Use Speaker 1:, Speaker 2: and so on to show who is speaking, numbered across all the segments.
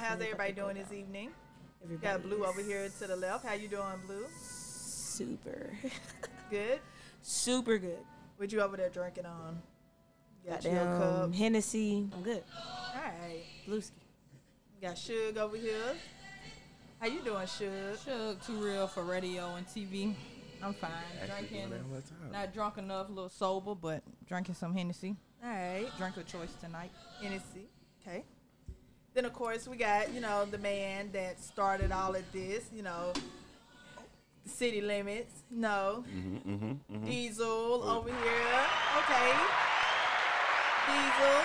Speaker 1: how's everybody doing this evening?
Speaker 2: Everybody
Speaker 1: Got Blue over here to the left. How you doing, Blue?
Speaker 2: Super,
Speaker 1: Good.
Speaker 2: super good.
Speaker 1: What you over there drinking on? Got your
Speaker 2: Goddamn
Speaker 1: cup.
Speaker 2: Hennessy. I'm good.
Speaker 1: All right.
Speaker 2: Blueski.
Speaker 1: Got Suge over here. How you doing, Suge?
Speaker 3: Shug too real for radio and TV. I'm fine. Drinking, not drunk enough, a little sober, but drinking some Hennessy.
Speaker 1: All right.
Speaker 3: Drink of choice tonight.
Speaker 1: Hennessy. Okay. Then of course we got you know the man that started all of this. You know, city limits. No.
Speaker 4: Mm-hmm,
Speaker 1: Diesel over here. Okay. Diesel.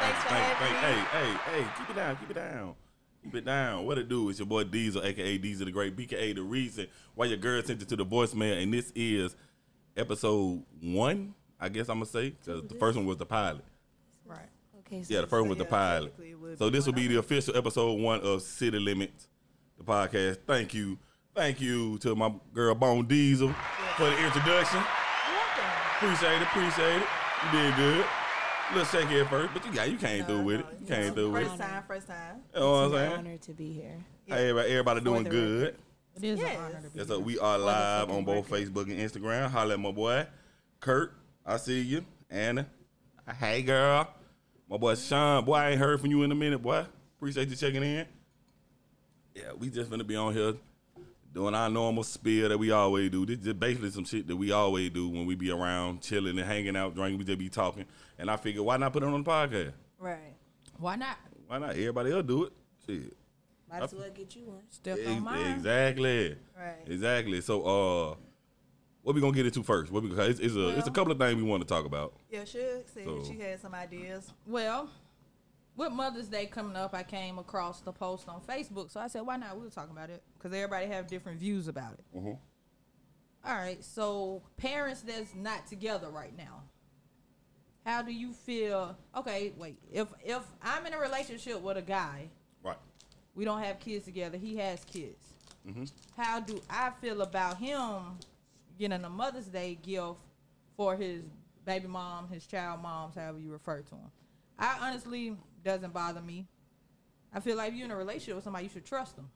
Speaker 1: Thanks for
Speaker 4: Thank-
Speaker 1: having
Speaker 4: thank-
Speaker 1: me.
Speaker 4: Hey, hey, hey, keep it down, keep it down. Keep it down. What it do? It's your boy Diesel, aka Diesel the Great, BKA the reason why your girl sent it to the voicemail, and this is episode one, I guess I'm gonna say, because the first one was the pilot.
Speaker 3: Right.
Speaker 2: Okay, so
Speaker 4: Yeah, the first one was the pilot.
Speaker 1: technically it would
Speaker 4: So this will be the official episode one of City Limits, the podcast. Thank you, thank you to my girl Bone Diesel for the introduction. Appreciate it, appreciate it. You did good. A little shaky at first, but you got you came
Speaker 1: No,
Speaker 4: through with
Speaker 1: no,
Speaker 4: it. You
Speaker 1: know,
Speaker 4: came through with it.
Speaker 1: First time, first time.
Speaker 4: You know what I'm
Speaker 2: it's an
Speaker 4: saying?
Speaker 2: honor to be here.
Speaker 4: Hey, everybody, everybody doing
Speaker 2: the
Speaker 4: good.
Speaker 3: It is
Speaker 1: Yes.
Speaker 3: an honor to be
Speaker 4: Yeah, so we are live on both Facebook and Instagram. Holla at my boy, Kurt. I see you. Anna. Hey, girl. My boy Sean. Boy, I ain't heard from you in a minute, boy. Appreciate you checking in. Yeah, we just gonna be on here doing our normal spiel that we always do. This is basically some shit that we always do when we be around chilling and hanging out, drinking. We just be talking. And I figure, why not put it on the podcast?
Speaker 1: Right.
Speaker 3: Why not?
Speaker 4: Why not? Everybody else do it. Shit.
Speaker 2: Might as well get you one.
Speaker 3: Step
Speaker 4: Ex-
Speaker 3: on mine.
Speaker 4: Exactly.
Speaker 1: Right.
Speaker 4: Exactly. So, uh, what we gonna get into first? What we, it's, it's a it's a couple of things we want to talk about.
Speaker 1: Yeah, Suge said
Speaker 4: So-
Speaker 1: she had some ideas.
Speaker 3: Well, with Mother's Day coming up, I came across the post on Facebook, so I said, "Why not? We'll talk about it because everybody have different views about it."
Speaker 4: Mhm.
Speaker 3: All right, so parents that's not together right now, how do you feel? Okay, wait. If if I'm in a relationship with a guy,
Speaker 4: Right.
Speaker 3: we don't have kids together. He has kids.
Speaker 4: Mhm.
Speaker 3: How do I feel about him getting a Mother's Day gift for his baby mom, his child moms, however you refer to them? I honestly doesn't bother me. I feel like if you're in a relationship with somebody, you should trust them.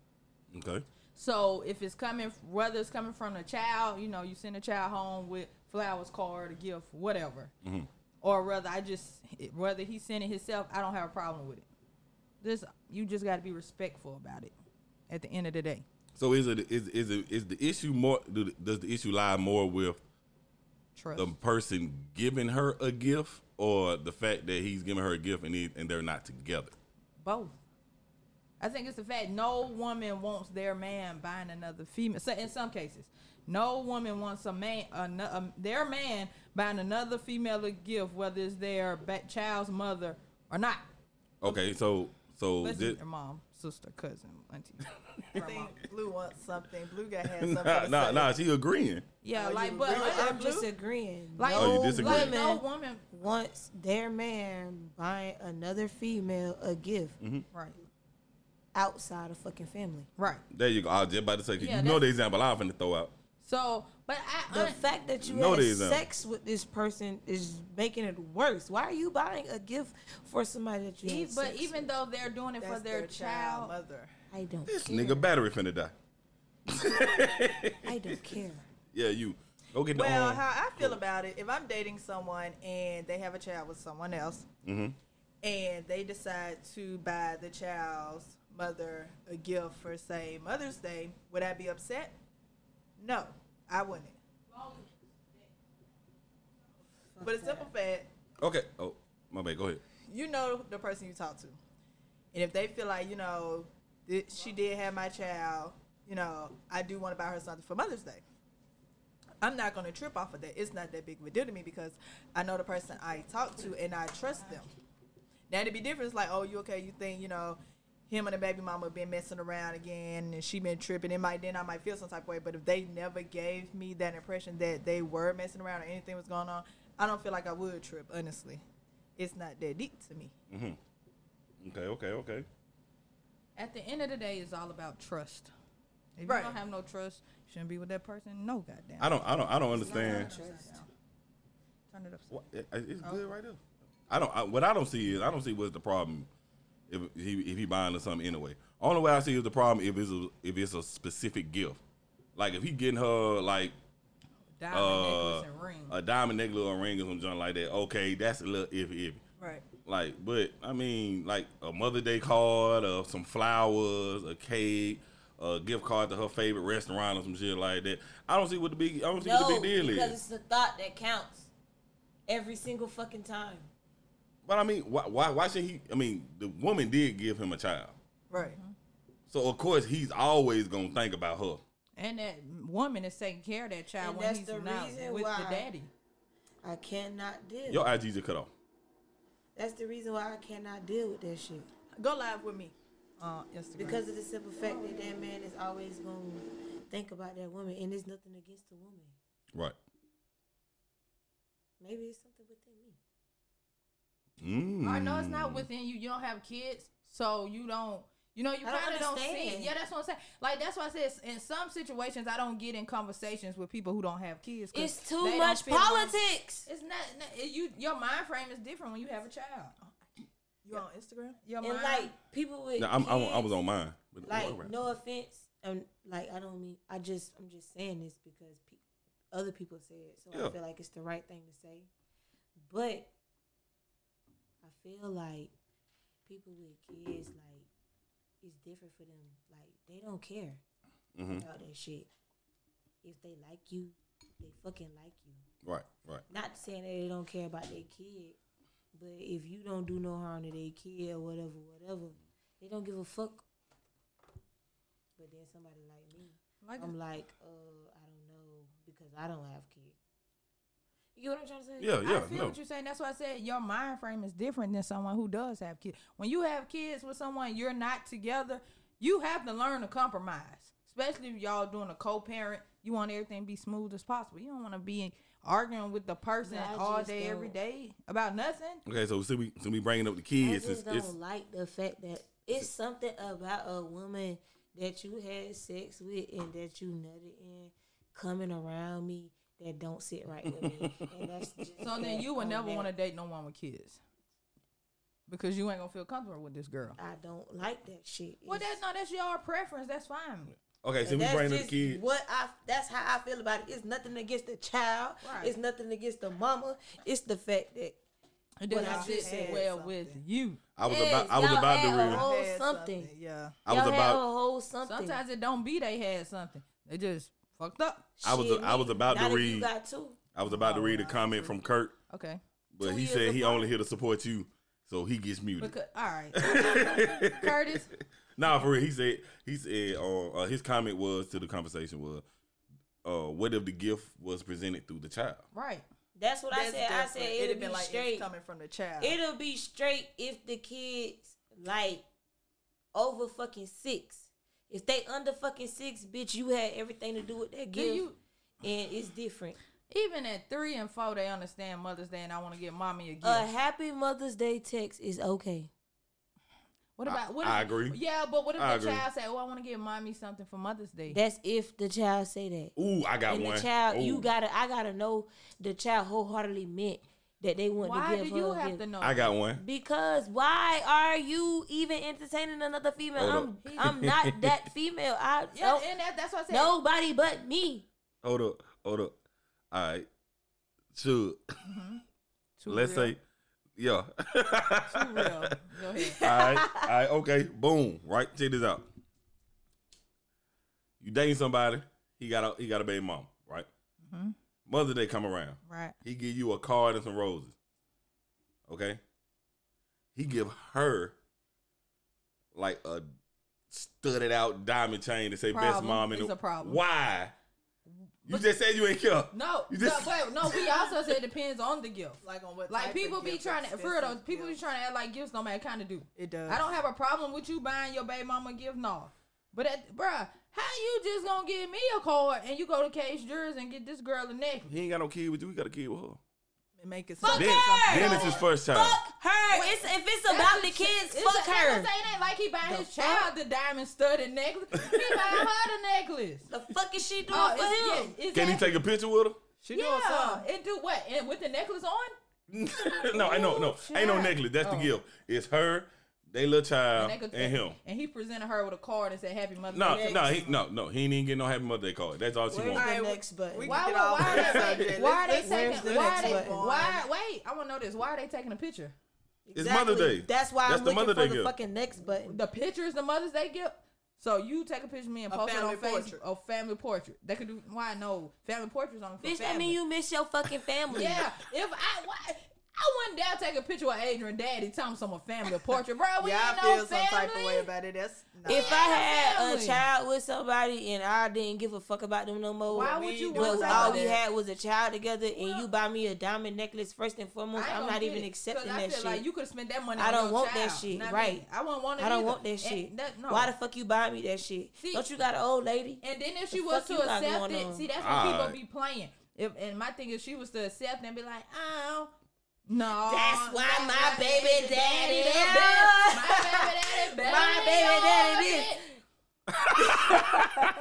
Speaker 4: Okay.
Speaker 3: So if it's coming, whether it's coming from a child, you know, you send a child home with flowers, card, a gift, whatever, mm-hmm. or whether I just whether he sent it himself, I don't have a problem with it. This you just got to be respectful about it. At the end of the day,
Speaker 4: So is it is is it is the issue more? Do, does the issue lie more with
Speaker 3: trust.
Speaker 4: the person giving her a gift, or the fact that he's giving her a gift and he, and they're not together?
Speaker 3: Both. I think it's the fact no woman wants their man buying another female. So in some cases, no woman wants a man, ano- um, their man buying another female a gift, whether it's their ba- child's mother or not.
Speaker 4: Okay. So so
Speaker 3: Let's
Speaker 4: this,
Speaker 3: their mom, sister, cousin, auntie.
Speaker 1: I think Blue wants something. Blue got had something.
Speaker 4: nah
Speaker 1: to
Speaker 4: nah
Speaker 1: say.
Speaker 4: nah. She agreeing.
Speaker 3: Yeah,
Speaker 1: Oh, you
Speaker 3: like but
Speaker 1: agree with
Speaker 2: I'm
Speaker 1: Blue?
Speaker 2: agreeing.
Speaker 3: like,
Speaker 4: Oh, you
Speaker 2: no
Speaker 4: disagree.
Speaker 3: like
Speaker 2: woman
Speaker 3: no woman,
Speaker 2: wants their man buying another female a gift
Speaker 4: Mm-hmm.
Speaker 3: right,
Speaker 2: outside of fucking family.
Speaker 3: right.
Speaker 4: There you go. I was just about to say 'cause
Speaker 3: Yeah,
Speaker 4: you know the example I'm finna throw out.
Speaker 3: So, but I
Speaker 2: The
Speaker 3: un-
Speaker 2: fact that you
Speaker 4: know
Speaker 2: had
Speaker 4: they example.
Speaker 2: sex with this person is making it worse. Why are you buying a gift for somebody that you
Speaker 3: e-
Speaker 2: had
Speaker 3: but
Speaker 2: sex
Speaker 3: even though they're doing it
Speaker 1: That's
Speaker 3: for their, child,
Speaker 1: mother.
Speaker 2: With? I don't
Speaker 4: This
Speaker 2: care.
Speaker 4: nigga battery finna die.
Speaker 2: I don't care.
Speaker 4: Yeah, you go get the.
Speaker 1: Well,
Speaker 4: um,
Speaker 1: how I feel about it, if I'm dating someone and they have a child with someone else,
Speaker 4: Mhm.
Speaker 1: and they decide to buy the child's mother a gift for, say, Mother's Day, would I be upset? No, I wouldn't. But a simple fact,
Speaker 4: Okay. Oh, my bad. Go ahead.
Speaker 1: you know the person you talk to. And if they feel like, you know, she did have my child, you know, I do want to buy her something for Mother's Day. I'm not going to trip off of that. It's not that big of a deal to me because I know the person I talk to and I trust them. Now, it'd be different. It's like, oh, you okay? You think, you know, him and the baby mama been messing around again and she been tripping. It might, then I might feel some type of way. But if they never gave me that impression that they were messing around or anything was going on, I don't feel like I would trip, honestly. It's not that deep to me. Hmm.
Speaker 4: Okay. Okay. Okay.
Speaker 3: At the end of the day, it's all about trust. If
Speaker 1: Right.
Speaker 3: you don't have no trust, you shouldn't be with that person. No, goddamn.
Speaker 4: I don't. I don't. I don't understand.
Speaker 3: Turn it upside.
Speaker 4: What, it- it's good right there. I don't. I, what I don't see is I don't see what's the problem if he if he buying her something anyway. Only way I see is the problem if it's a if it's a specific gift. Like if he getting her like
Speaker 3: Diamond
Speaker 4: uh,
Speaker 3: necklace and ring.
Speaker 4: a diamond necklace or ring or something like that, okay, that's a little iffy iffy.
Speaker 1: Right.
Speaker 4: Like, but I mean, like a Mother Day card or some flowers, a cake, a gift card to her favorite restaurant or some shit like that. I don't see what the big I don't see
Speaker 2: No,
Speaker 4: what the big deal
Speaker 2: because
Speaker 4: is.
Speaker 2: Because it's the thought that counts every single fucking time.
Speaker 4: But I mean, why, why why should he? I mean, the woman did give him a child,
Speaker 1: Right. Mm-hmm.
Speaker 4: so of course he's always gonna think about her.
Speaker 3: and that woman is taking care of that child
Speaker 2: And
Speaker 3: when
Speaker 2: that's
Speaker 3: he's
Speaker 2: the
Speaker 3: not
Speaker 2: reason
Speaker 3: with the
Speaker 2: why-
Speaker 3: daddy.
Speaker 2: I cannot deal.
Speaker 4: Your IG just cut off.
Speaker 2: That's the reason why I cannot deal with that shit.
Speaker 1: Go live with me on Instagram.
Speaker 2: Because of the simple fact that that man is always going to think about that woman, and there's nothing against the woman.
Speaker 4: Right.
Speaker 2: Maybe it's something within me.
Speaker 4: Mm.
Speaker 3: I know it's not within you. You don't have kids, so you don't. You know, you
Speaker 2: I don't
Speaker 3: kind of don't see it. Yeah, that's what I'm saying. Like that's why I said in some situations I don't get in conversations with people who don't have kids.
Speaker 2: It's too much
Speaker 3: feel like-
Speaker 2: politics.
Speaker 3: It's not, not- it- you. Your mind frame is different when you have a child.
Speaker 1: you on Instagram?
Speaker 3: Your
Speaker 2: And
Speaker 3: mind,
Speaker 2: like people with
Speaker 4: No, I'm, I'm, I was on mine. But
Speaker 2: like
Speaker 4: whatever.
Speaker 2: no offense, um, like I don't mean I just I'm just saying this because pe- other people say it, so
Speaker 4: Yeah.
Speaker 2: I feel like it's the right thing to say. But I feel like people with kids, like it's different for them. Like they don't care
Speaker 4: Mhm.
Speaker 2: about that shit. If they like you, they fucking like you.
Speaker 4: Right, right.
Speaker 2: Not saying that they don't care about their kid, but if you don't do no harm to their kid or whatever, whatever, they don't give a fuck. But then somebody like me,
Speaker 3: like
Speaker 2: I'm like, uh, I don't know because I don't have kids. You know what I'm trying to say?
Speaker 4: Yeah, yeah.
Speaker 3: I feel
Speaker 4: No.
Speaker 3: what you're saying. That's why I said your mind frame is different than someone who does have kids. When you have kids with someone you're not together, you have to learn to compromise. Especially if y'all doing a co-parent, you want everything to be smooth as possible. You don't want to be arguing with the person
Speaker 2: But
Speaker 3: all day, every
Speaker 2: don't-
Speaker 3: day about nothing.
Speaker 4: Okay, so since we since we bringing up the kids.
Speaker 2: I
Speaker 4: kids,
Speaker 2: just
Speaker 4: it's,
Speaker 2: don't
Speaker 4: it's
Speaker 2: like the fact that it's something about a woman that you had sex with and that you nutted in coming around me that don't sit right with me. and that's just
Speaker 3: So then you would never want to date no one with kids. Because you ain't gonna feel comfortable with this girl.
Speaker 2: I don't like that shit.
Speaker 3: Well, that's no, that's your preference. That's fine.
Speaker 4: okay. So
Speaker 2: And
Speaker 4: we
Speaker 2: that's
Speaker 4: bringing the
Speaker 2: just
Speaker 4: kids.
Speaker 2: What I that's how I feel about it. It's nothing against the child.
Speaker 3: Right.
Speaker 2: It's nothing against the mama. It's the fact that
Speaker 3: It doesn't
Speaker 2: I
Speaker 3: sit
Speaker 2: just said
Speaker 3: well with you.
Speaker 4: I was
Speaker 2: Yes,
Speaker 4: about I was about to
Speaker 2: had
Speaker 4: read.
Speaker 2: whole-
Speaker 1: I
Speaker 2: something.
Speaker 1: Yeah.
Speaker 4: I was
Speaker 2: y'all had a whole something.
Speaker 3: Sometimes it don't be they had something. They just fucked up.
Speaker 4: I was
Speaker 2: Shit,
Speaker 4: I was
Speaker 2: me,
Speaker 4: about to
Speaker 2: not if
Speaker 4: read.
Speaker 2: Got two.
Speaker 4: I was about to read a comment from Kurt,
Speaker 3: Okay.
Speaker 4: but
Speaker 2: Two
Speaker 4: he
Speaker 2: years
Speaker 4: said he
Speaker 2: apart.
Speaker 4: only here to support you, so he gets muted.
Speaker 3: Because all right, Curtis.
Speaker 4: Nah, for real. He said he said uh, uh, his comment was to the conversation was, uh, what if the gift was presented through the child?
Speaker 3: Right.
Speaker 2: That's what I
Speaker 1: That's
Speaker 2: said. I
Speaker 1: different.
Speaker 2: said
Speaker 1: It'd
Speaker 2: it'll
Speaker 1: have been
Speaker 2: be
Speaker 1: like
Speaker 2: straight.
Speaker 1: it's coming from the child.
Speaker 2: It'll be straight if the kids like over fucking six. If they under fucking six, bitch, you had everything to do with that gift,
Speaker 3: you
Speaker 2: and it's different.
Speaker 3: even at three and four they understand Mother's Day and I want to get mommy a gift.
Speaker 2: A happy Mother's Day text is okay.
Speaker 3: what about what?
Speaker 4: I
Speaker 3: if,
Speaker 4: agree.
Speaker 3: Yeah, but what if
Speaker 4: I
Speaker 3: the
Speaker 4: agree.
Speaker 3: child say, "Oh, I want to give mommy something for Mother's Day"?
Speaker 2: That's if the child say that.
Speaker 4: Ooh, I got
Speaker 2: and
Speaker 4: one.
Speaker 2: the child, you gotta, I gotta know the child wholeheartedly meant that they want
Speaker 3: Why
Speaker 2: to
Speaker 3: do
Speaker 2: give
Speaker 3: you
Speaker 2: her a
Speaker 3: have
Speaker 2: gift.
Speaker 3: to know?
Speaker 4: I got one.
Speaker 2: Because why are you even entertaining another female?
Speaker 4: Hold
Speaker 2: I'm, I'm not that female. I
Speaker 3: Yeah,
Speaker 2: don't,
Speaker 3: and that, that's what I said.
Speaker 2: nobody but me.
Speaker 4: Hold up, hold up. All right, should
Speaker 3: Too
Speaker 4: let's
Speaker 3: real.
Speaker 4: say, yeah.
Speaker 3: Too real. Go ahead.
Speaker 4: all right, all right, okay, boom. Right, check this out. You dating somebody, he got a he got a baby mom, right?
Speaker 3: Mhm.
Speaker 4: Mother's Day come around,
Speaker 3: Right.
Speaker 4: he give you a card and some roses. Okay, he give her like a studded out diamond chain to say best mom in
Speaker 3: It's
Speaker 4: the
Speaker 3: a problem.
Speaker 4: Why? You just said you ain't care.
Speaker 3: No,
Speaker 4: You
Speaker 3: no,
Speaker 4: just-
Speaker 3: wait, no. We also said it depends on the gift.
Speaker 1: like on what
Speaker 3: Like
Speaker 1: type
Speaker 3: people
Speaker 1: of
Speaker 3: be
Speaker 1: gift,
Speaker 3: trying to, for real though,
Speaker 1: expensive
Speaker 3: people be trying to act like gifts don't matter. Kind of do.
Speaker 1: It does.
Speaker 3: I don't have a problem with you buying your baby mama a gift, no. But at, bruh, how you just gonna give me a card and you go to Kay's Jewelers and get this girl a necklace?
Speaker 4: He ain't got no kid with you. He got a kid with her.
Speaker 1: make it
Speaker 2: Fuck
Speaker 1: something-
Speaker 4: Then,
Speaker 2: her!
Speaker 4: then it's his first child.
Speaker 2: Fuck her. It's, if it's about the kids,
Speaker 3: It's
Speaker 2: fuck
Speaker 3: a-
Speaker 2: her.
Speaker 3: It ain't like he buying
Speaker 2: The
Speaker 3: his
Speaker 2: fuck?
Speaker 3: child the diamond studded necklace. He buying her the necklace.
Speaker 2: The fuck is she doing
Speaker 3: Oh,
Speaker 2: for him?
Speaker 3: yeah, is
Speaker 4: Can he take a picture with her?
Speaker 1: She doing
Speaker 3: Yeah,
Speaker 1: something.
Speaker 3: and do what? And with the necklace on?
Speaker 4: no, I know, no, ain't no necklace. That's
Speaker 3: Oh.
Speaker 4: the gift. It's her they little child
Speaker 3: they could-
Speaker 4: and him.
Speaker 3: And he presented her with a card and said Happy Mother's
Speaker 4: No,
Speaker 3: Day.
Speaker 4: no, he no, no. He ain't even get no happy mother day card. That's all she
Speaker 2: Where's
Speaker 4: wants.
Speaker 2: the next button?
Speaker 1: we
Speaker 3: Why, why, why, are they,
Speaker 1: subject.
Speaker 3: why are they
Speaker 1: Let's- let's
Speaker 3: taking?
Speaker 1: move
Speaker 3: Why
Speaker 1: on.
Speaker 3: are they?
Speaker 2: button.
Speaker 3: Why? Wait, I want to know this. Why are they taking a picture?
Speaker 4: It's Mother's Day.
Speaker 2: That's why
Speaker 4: That's
Speaker 2: I'm
Speaker 4: the
Speaker 2: looking
Speaker 4: Mother
Speaker 2: for
Speaker 4: Day
Speaker 2: the
Speaker 4: gift.
Speaker 2: fucking next button.
Speaker 3: The picture is the Mother's Day gift. So you take a picture of me and
Speaker 1: A
Speaker 3: post it on
Speaker 1: family
Speaker 3: Facebook. A family portrait. They could do. Why no family portraits on for
Speaker 2: Bitch, that
Speaker 3: family.
Speaker 2: mean you miss your fucking family.
Speaker 3: Yeah. If I. Why, I wouldn't dare take a picture with Adrian Daddy telling some a family portrait, bro. We
Speaker 1: Yeah,
Speaker 3: ain't
Speaker 1: I feel
Speaker 3: no
Speaker 1: some
Speaker 3: family.
Speaker 1: type of way about it. That's not
Speaker 2: If I had
Speaker 3: family.
Speaker 2: a child with somebody and I didn't give a fuck about them no more,
Speaker 3: Why would you
Speaker 1: ain't
Speaker 2: but
Speaker 3: want
Speaker 1: doing
Speaker 2: all we had was a child together and you buy me a diamond necklace first and foremost,
Speaker 3: I ain't
Speaker 2: I'm not even
Speaker 3: it,
Speaker 2: accepting
Speaker 3: 'cause I
Speaker 2: that
Speaker 3: feel
Speaker 2: shit.
Speaker 3: Like you could have spent that money.
Speaker 2: I don't
Speaker 3: your
Speaker 2: want that shit, right.
Speaker 3: me. I won't want it.
Speaker 2: I don't
Speaker 3: either.
Speaker 2: want that shit.
Speaker 3: that- no.
Speaker 2: Why the fuck you buy me that shit?
Speaker 3: See-
Speaker 2: Don't you got an old lady?
Speaker 3: And then if she
Speaker 2: The
Speaker 3: was to accept it, see that's when
Speaker 4: Alright.
Speaker 3: people be playing. If and my thing is she was to accept and be like, oh. No,
Speaker 2: That's why
Speaker 3: that's
Speaker 2: my baby daddy
Speaker 3: the
Speaker 2: there.
Speaker 3: best. My baby daddy, better
Speaker 2: My baby
Speaker 3: yours,
Speaker 2: daddy
Speaker 3: bitch.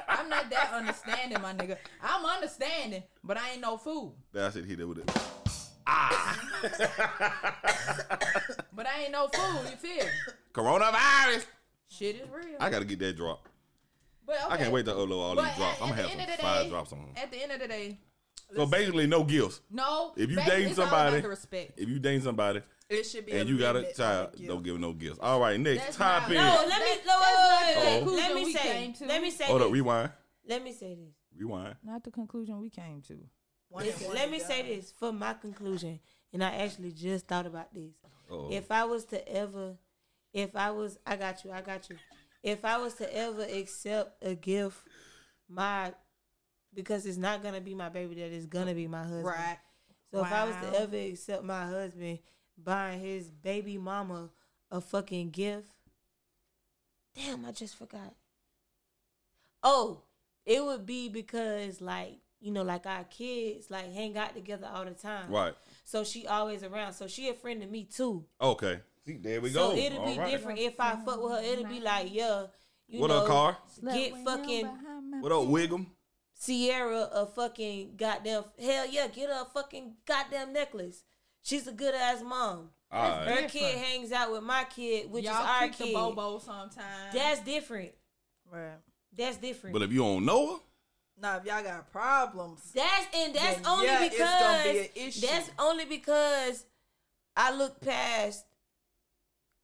Speaker 3: I'm not that understanding, my nigga. I'm understanding, but I ain't no fool.
Speaker 4: That's it. He did with it. Ah.
Speaker 3: But I ain't no fool. You feel? me?
Speaker 4: Coronavirus.
Speaker 3: Shit is real.
Speaker 4: I gotta get that drop.
Speaker 3: but okay.
Speaker 4: I can't wait to upload all
Speaker 3: But
Speaker 4: these drops.
Speaker 3: at-
Speaker 4: I'm gonna have some
Speaker 3: of the
Speaker 4: five
Speaker 3: day-
Speaker 4: drops on.
Speaker 3: At the end of the day,
Speaker 4: So basically, no gifts.
Speaker 3: no.
Speaker 4: If you
Speaker 3: basically,
Speaker 4: dating somebody,
Speaker 3: respect.
Speaker 4: if you dating somebody
Speaker 1: It should be.
Speaker 4: and
Speaker 1: a
Speaker 4: you got a child, don't give no gifts. All right, next
Speaker 3: That's not-
Speaker 4: topic.
Speaker 2: No, let me
Speaker 3: That-
Speaker 2: wait,
Speaker 3: that's
Speaker 2: wait, wait, wait. Let me say. Let me say.
Speaker 4: Hold up,
Speaker 2: this.
Speaker 4: rewind,
Speaker 2: Let me say this.
Speaker 4: rewind.
Speaker 3: Not the conclusion we came to.
Speaker 2: Listen, let me say this for my conclusion, and I actually just thought about this.
Speaker 4: Oh,
Speaker 2: If I was to ever, if I was, I got you, I got you. If I was to ever accept a gift, my, because it's not gonna be my baby, that is gonna be my husband.
Speaker 3: Right.
Speaker 2: So if I was to ever accept my husband buying his baby mama a fucking gift, damn, I just forgot. Oh, it would be because like you know, like our kids like hang out together all the time.
Speaker 4: right.
Speaker 2: So she always around. So she a friend to me too.
Speaker 4: Okay. See, there we
Speaker 2: so
Speaker 4: go.
Speaker 2: So it'll be
Speaker 4: All right.
Speaker 2: different if I fuck with her. It'll be like, yeah, you
Speaker 4: What
Speaker 2: know,
Speaker 4: up, car?
Speaker 2: get fucking
Speaker 4: What up, Wiggum?
Speaker 2: Sierra a fucking goddamn hell yeah, get her a fucking goddamn necklace. She's a good ass mom.
Speaker 4: All
Speaker 2: Her.
Speaker 3: Different.
Speaker 2: kid hangs out with my kid, which
Speaker 3: Y'all
Speaker 2: is our
Speaker 3: keep the
Speaker 2: kid.
Speaker 3: bobo sometimes.
Speaker 2: That's different.
Speaker 1: Right.
Speaker 2: That's different.
Speaker 4: But if you don't know her,
Speaker 1: Now, if y'all got problems,
Speaker 2: that's and that's
Speaker 1: then
Speaker 2: only
Speaker 1: yeah,
Speaker 2: because
Speaker 1: it's gonna be an issue.
Speaker 2: that's only because I look past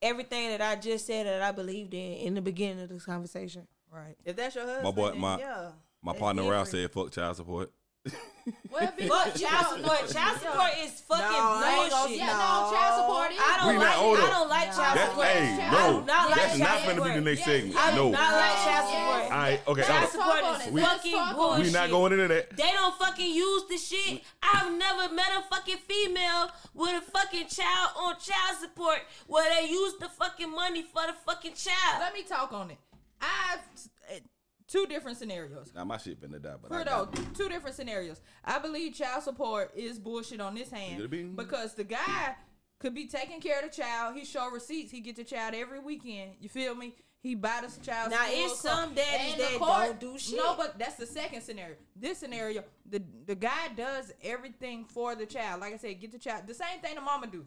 Speaker 2: everything that I just said that I believed in in the beginning of this conversation.
Speaker 3: right.
Speaker 1: if that's your husband,
Speaker 4: boy- my-
Speaker 1: yeah.
Speaker 4: My partner Ralph
Speaker 2: different.
Speaker 4: said, "Fuck child support."
Speaker 3: Well, be-
Speaker 2: Fuck child support. Child support is fucking
Speaker 1: No, I ain't gonna-
Speaker 2: bullshit.
Speaker 3: Yeah, no, child support is.
Speaker 2: I don't
Speaker 4: We not
Speaker 2: like.
Speaker 4: older.
Speaker 2: I don't like
Speaker 3: No.
Speaker 2: child
Speaker 4: That,
Speaker 2: support.
Speaker 4: hey,
Speaker 3: I
Speaker 4: no,
Speaker 2: do not like
Speaker 4: that's not
Speaker 2: child
Speaker 4: finna be the next
Speaker 3: Yes,
Speaker 4: segment.
Speaker 2: I do
Speaker 4: no.
Speaker 2: not like child
Speaker 3: yes.
Speaker 2: support.
Speaker 4: All right, okay,
Speaker 2: Child
Speaker 4: hold on.
Speaker 2: support is.
Speaker 4: We-
Speaker 2: fucking
Speaker 3: Let's talk on it.
Speaker 2: bullshit.
Speaker 4: we not going into that.
Speaker 2: They don't fucking use the shit. I've never met a fucking female with a fucking child on child support where they use the fucking money for the fucking child.
Speaker 3: Let me talk on it. I've two different scenarios.
Speaker 4: Now my shit finna die, but I
Speaker 3: For
Speaker 4: got
Speaker 3: those two different scenarios, I believe child support is bullshit on this hand
Speaker 4: be?
Speaker 3: because the guy could be taking care of the child. He show receipts. He get the child every weekend. You feel me? He buy the child.
Speaker 2: Now,
Speaker 3: school
Speaker 2: it's
Speaker 3: clothes.
Speaker 2: some daddies that
Speaker 3: court-
Speaker 2: don't do shit.
Speaker 3: No, but that's the second scenario. This scenario, the the guy does everything for the child. Like I said, get the child. The same thing the mama do.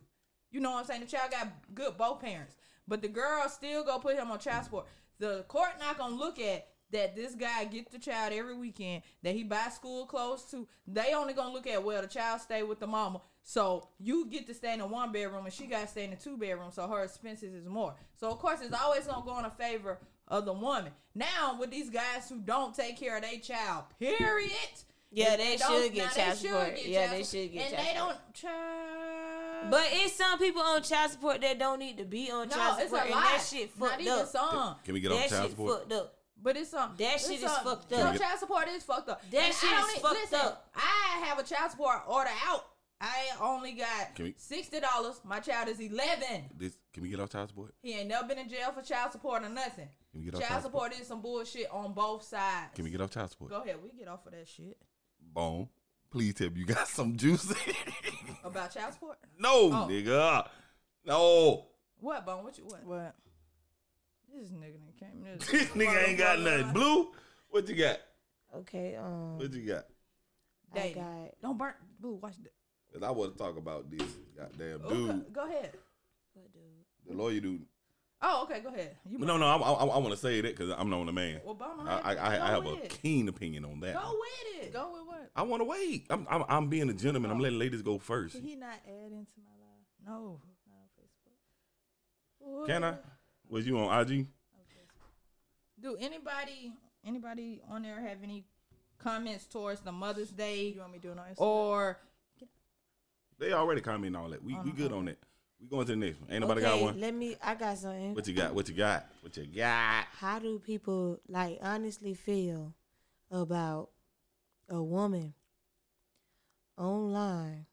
Speaker 3: You know what I'm saying? The child got good both parents, but the girl still go put him on child support. The court not gonna look at that this guy get the child every weekend, that he buy school clothes too. They only gonna look at well the child stay with the mama. So you get to stay in a one bedroom and she got to stay in a two bedroom, so her expenses is more. So of course it's always gonna go in a favor of the woman. Now with these guys who don't take care of their child, period.
Speaker 2: Yeah,
Speaker 3: if
Speaker 2: they should get child
Speaker 3: should
Speaker 2: support.
Speaker 3: get
Speaker 2: Yeah,
Speaker 3: child
Speaker 2: they should get
Speaker 3: and
Speaker 2: child
Speaker 3: they
Speaker 2: support.
Speaker 3: don't child.
Speaker 2: But it's some people on child support that don't need to be on
Speaker 3: no,
Speaker 2: child
Speaker 3: it's a
Speaker 2: support,
Speaker 3: lot.
Speaker 2: and that shit
Speaker 3: Not
Speaker 2: fucked
Speaker 3: even
Speaker 2: up.
Speaker 3: some.
Speaker 4: Can we get
Speaker 2: That
Speaker 4: off child
Speaker 2: shit
Speaker 4: support?
Speaker 2: fucked up.
Speaker 3: But it's some
Speaker 2: That
Speaker 3: it's
Speaker 2: shit is fucked
Speaker 3: no,
Speaker 2: up.
Speaker 4: Can we
Speaker 3: child support is fucked up.
Speaker 2: That
Speaker 3: And
Speaker 2: shit is
Speaker 3: only-
Speaker 2: fucked
Speaker 3: listen,
Speaker 2: up.
Speaker 3: I have a child support order out. I only got
Speaker 4: we-
Speaker 3: sixty dollars. My child is eleven.
Speaker 4: This can we get off child support?
Speaker 3: He ain't never been in jail for child support or nothing.
Speaker 4: Can we get off
Speaker 3: Child
Speaker 4: child
Speaker 3: support is some bullshit on both sides.
Speaker 4: Can we get off child support?
Speaker 3: Go ahead, we get off of that shit
Speaker 4: Bone. Please tell me you got some juice.
Speaker 3: about child support.
Speaker 4: no,
Speaker 3: Oh.
Speaker 4: nigga. No.
Speaker 3: What, Bone? What you what?
Speaker 1: What?
Speaker 3: This nigga done came. This,
Speaker 4: This nigga ain't got nothing. Blue, what you got?
Speaker 2: Okay, um,
Speaker 4: What you got?
Speaker 2: I
Speaker 3: Dating.
Speaker 2: got.
Speaker 3: Don't burn. Blue, watch that.
Speaker 4: 'Cause I want to talk about this goddamn
Speaker 3: Oh,
Speaker 4: dude,
Speaker 3: Go ahead.
Speaker 2: What dude?
Speaker 4: the lawyer dude.
Speaker 3: Oh, okay, go ahead. You
Speaker 4: no, no, I, I, I want to say that because I'm not a man.
Speaker 3: Well, Bono,
Speaker 4: I, I, I, I have a
Speaker 3: it.
Speaker 4: keen opinion on that.
Speaker 3: Go with it.
Speaker 1: Go with what?
Speaker 4: I want to wait. I'm, I'm, I'm being a gentleman. I'm letting ladies go first.
Speaker 1: Can he not add into my live?
Speaker 3: No.
Speaker 1: Not on Facebook.
Speaker 4: Can I? Was you on IG?
Speaker 3: Do anybody anybody on there have any comments towards the Mother's Day
Speaker 1: You want me doing on Instagram?
Speaker 3: or
Speaker 4: They already commenting all that. We, we good on that. We going to the next one. Ain't nobody
Speaker 2: okay,
Speaker 4: got one.
Speaker 2: let me. I got something.
Speaker 4: What you got? What you got? What you got?
Speaker 2: How do people like honestly feel about a woman online,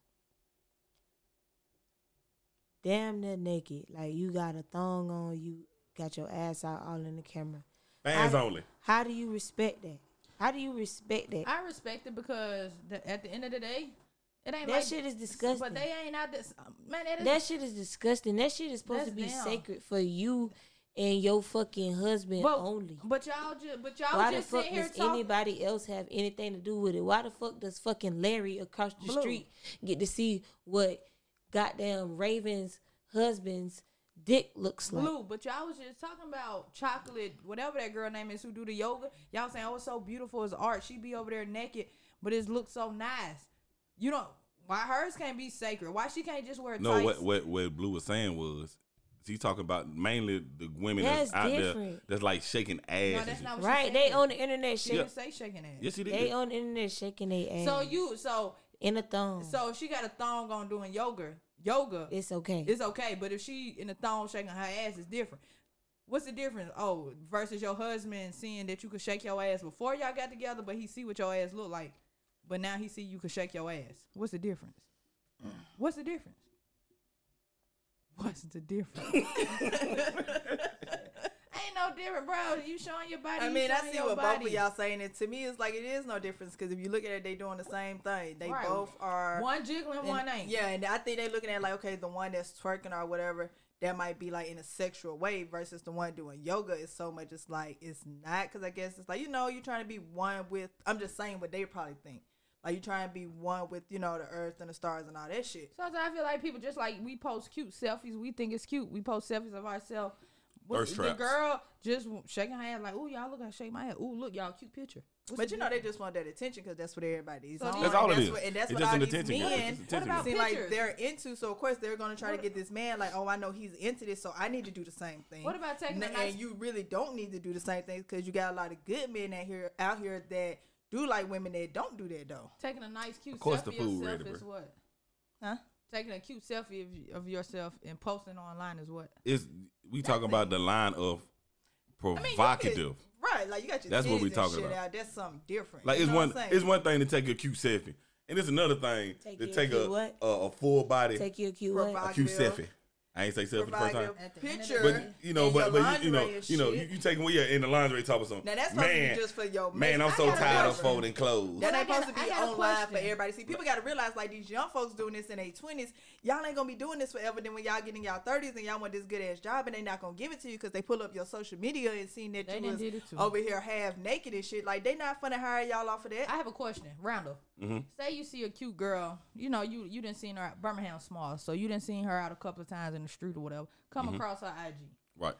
Speaker 2: damn near naked? Like you got a thong on, you got your ass out all in the camera.
Speaker 4: Fans
Speaker 2: I-
Speaker 4: only.
Speaker 2: How do you respect that? How do you respect that?
Speaker 3: I respect it because the, at the end of the day, it ain't
Speaker 2: That
Speaker 3: like,
Speaker 2: shit is disgusting.
Speaker 3: But they ain't out this um, man. That is,
Speaker 2: That shit is disgusting. That shit is supposed to be
Speaker 3: them.
Speaker 2: sacred for you and your fucking husband
Speaker 3: but,
Speaker 2: only.
Speaker 3: But y'all just but y'all
Speaker 2: Why the fuck
Speaker 3: sitting here
Speaker 2: does
Speaker 3: talking.
Speaker 2: anybody else have anything to do with it? Why the fuck does fucking Larry across the
Speaker 3: Blue.
Speaker 2: street get to see what goddamn Raven's husband's dick looks like?
Speaker 3: Blue, but y'all was just talking about chocolate, whatever that girl name is who do the yoga. Y'all saying, oh, it's so beautiful, it's art. She be over there naked, but it looks so nice. You know why hers can't be sacred? Why she can't just wear
Speaker 4: No,
Speaker 3: tights?
Speaker 4: what, what what Blue was saying was he's talking about mainly the women that's,
Speaker 2: That's
Speaker 4: out there
Speaker 2: different.
Speaker 4: that's like shaking ass.
Speaker 3: No, that's not what
Speaker 2: Right?
Speaker 3: she
Speaker 2: They
Speaker 3: said.
Speaker 2: on the internet
Speaker 3: She
Speaker 2: shit.
Speaker 3: didn't say shaking ass.
Speaker 4: Yes, he did.
Speaker 2: They on the internet shaking their ass.
Speaker 3: So you, so
Speaker 2: in a thong.
Speaker 3: so she got a thong on doing yoga, yoga,
Speaker 2: it's okay.
Speaker 3: it's okay. But if she in a thong shaking her ass, it's different. What's the difference? Oh, versus your husband seeing that you could shake your ass before y'all got together, but he see what your ass look like, but now he see you could shake your ass. What's the difference? What's the difference? What's the difference? Ain't no different, bro. You showing your body.
Speaker 1: I mean, I see what
Speaker 3: body.
Speaker 1: both of y'all saying. It to me, it's like it is no difference because if you look at it, they doing the same thing. They
Speaker 3: Right.
Speaker 1: both are
Speaker 3: One jiggling,
Speaker 1: and-
Speaker 3: one ain't.
Speaker 1: Yeah, and I think they looking at like okay, the one that's twerking or whatever that might be like in a sexual way versus the one doing yoga is so much. It's like it's not because I guess it's like you know you're trying to be one with. I'm just saying what they probably think. Like you trying to be one with you know the earth and the stars and all that shit.
Speaker 3: Sometimes I feel like people just like we post cute selfies. We think it's cute. We post selfies of ourselves. What's-
Speaker 4: Thirst
Speaker 3: the
Speaker 4: traps.
Speaker 3: girl just shaking her head like, "Ooh, y'all look, I shake my head. Ooh, look, y'all cute picture." What's
Speaker 1: But you know they just want that attention because that's what everybody's
Speaker 3: So
Speaker 1: on.
Speaker 4: That's
Speaker 3: you-
Speaker 4: all it
Speaker 1: and
Speaker 4: is.
Speaker 1: What, and that's
Speaker 4: It's
Speaker 1: what
Speaker 4: just
Speaker 1: all
Speaker 4: an
Speaker 1: these
Speaker 4: attention game.
Speaker 1: men
Speaker 3: What about
Speaker 4: game.
Speaker 1: seem like they're into. So of course they're gonna try
Speaker 3: What-
Speaker 1: to get this man like, oh, I know he's into this, so I need to do the same thing.
Speaker 3: What about taking
Speaker 1: N-
Speaker 3: a
Speaker 1: and
Speaker 3: nice-
Speaker 1: you really don't need to do the same thing because you got a lot of good men out here out here that do like women that don't do that though.
Speaker 3: taking a nice cute
Speaker 4: Of course
Speaker 3: selfie
Speaker 4: the
Speaker 3: of
Speaker 4: food
Speaker 3: yourself is what?
Speaker 1: Huh?
Speaker 3: Taking a cute selfie of, of yourself and posting online is what?
Speaker 4: It's we talking about the line of
Speaker 1: I mean, you can-
Speaker 4: provocative.
Speaker 1: right? Like you got your
Speaker 4: That's what we
Speaker 1: titties
Speaker 4: talking about.
Speaker 1: Out. That's something different.
Speaker 4: Like
Speaker 1: You
Speaker 4: it's one it's one thing to take a cute selfie, and it's another thing
Speaker 2: Take
Speaker 4: to take a,
Speaker 2: what?
Speaker 4: a a full body
Speaker 2: Take you a cute
Speaker 4: a cute selfie. I ain't say selfie the first time.
Speaker 1: Provocative
Speaker 3: At the end of
Speaker 1: picture.
Speaker 4: But you know, but but you, you know, you know, you, you taking well, yeah, in the lingerie talk about something.
Speaker 1: Now that's
Speaker 4: man,
Speaker 1: to be just for your
Speaker 4: man. I'm so tired of folding clothes.
Speaker 1: That ain't supposed to be
Speaker 3: I got
Speaker 1: online for everybody. See, people got to realize like these young folks doing this in their twenties. Y'all ain't gonna be doing this forever. Then when y'all get in y'all thirties and y'all want this good ass job and they not gonna give it to you because they pull up your social media and seen that
Speaker 3: They
Speaker 1: you was
Speaker 3: did it too.
Speaker 1: over here half naked and shit. Like they not finna hire y'all off of that.
Speaker 3: I have a question, Randall.
Speaker 4: Mm-hmm.
Speaker 3: Say you see a cute girl, you know you you didn't seen her at Birmingham small, so you didn't seen her out a couple of times in the street or whatever. Come
Speaker 4: Mm-hmm.
Speaker 3: across her IG.
Speaker 4: Right.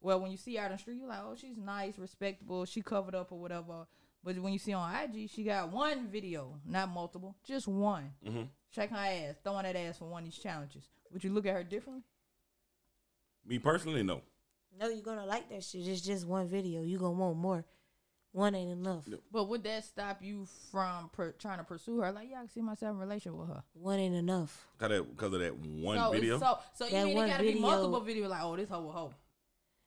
Speaker 3: Well, when you see her out in the street, you're like, oh, she's nice, respectable, she covered up or whatever. But when you see on IG, she got one video, not multiple, just one.
Speaker 4: Mm-hmm.
Speaker 3: Shaking her ass, throwing that ass for one of these challenges. Would you look at her differently?
Speaker 4: Me personally, no.
Speaker 2: No, you're gonna like that shit. It's just one video. You gonna want more. One ain't enough.
Speaker 3: But would that stop you from per- trying to pursue her? Like, yeah, I can see myself in a relationship with her.
Speaker 2: One ain't enough.
Speaker 4: Cause that, cause of that one
Speaker 3: so,
Speaker 4: video.
Speaker 3: So, so you mean it gotta be multiple videos? Like, oh, this hoe a hoe.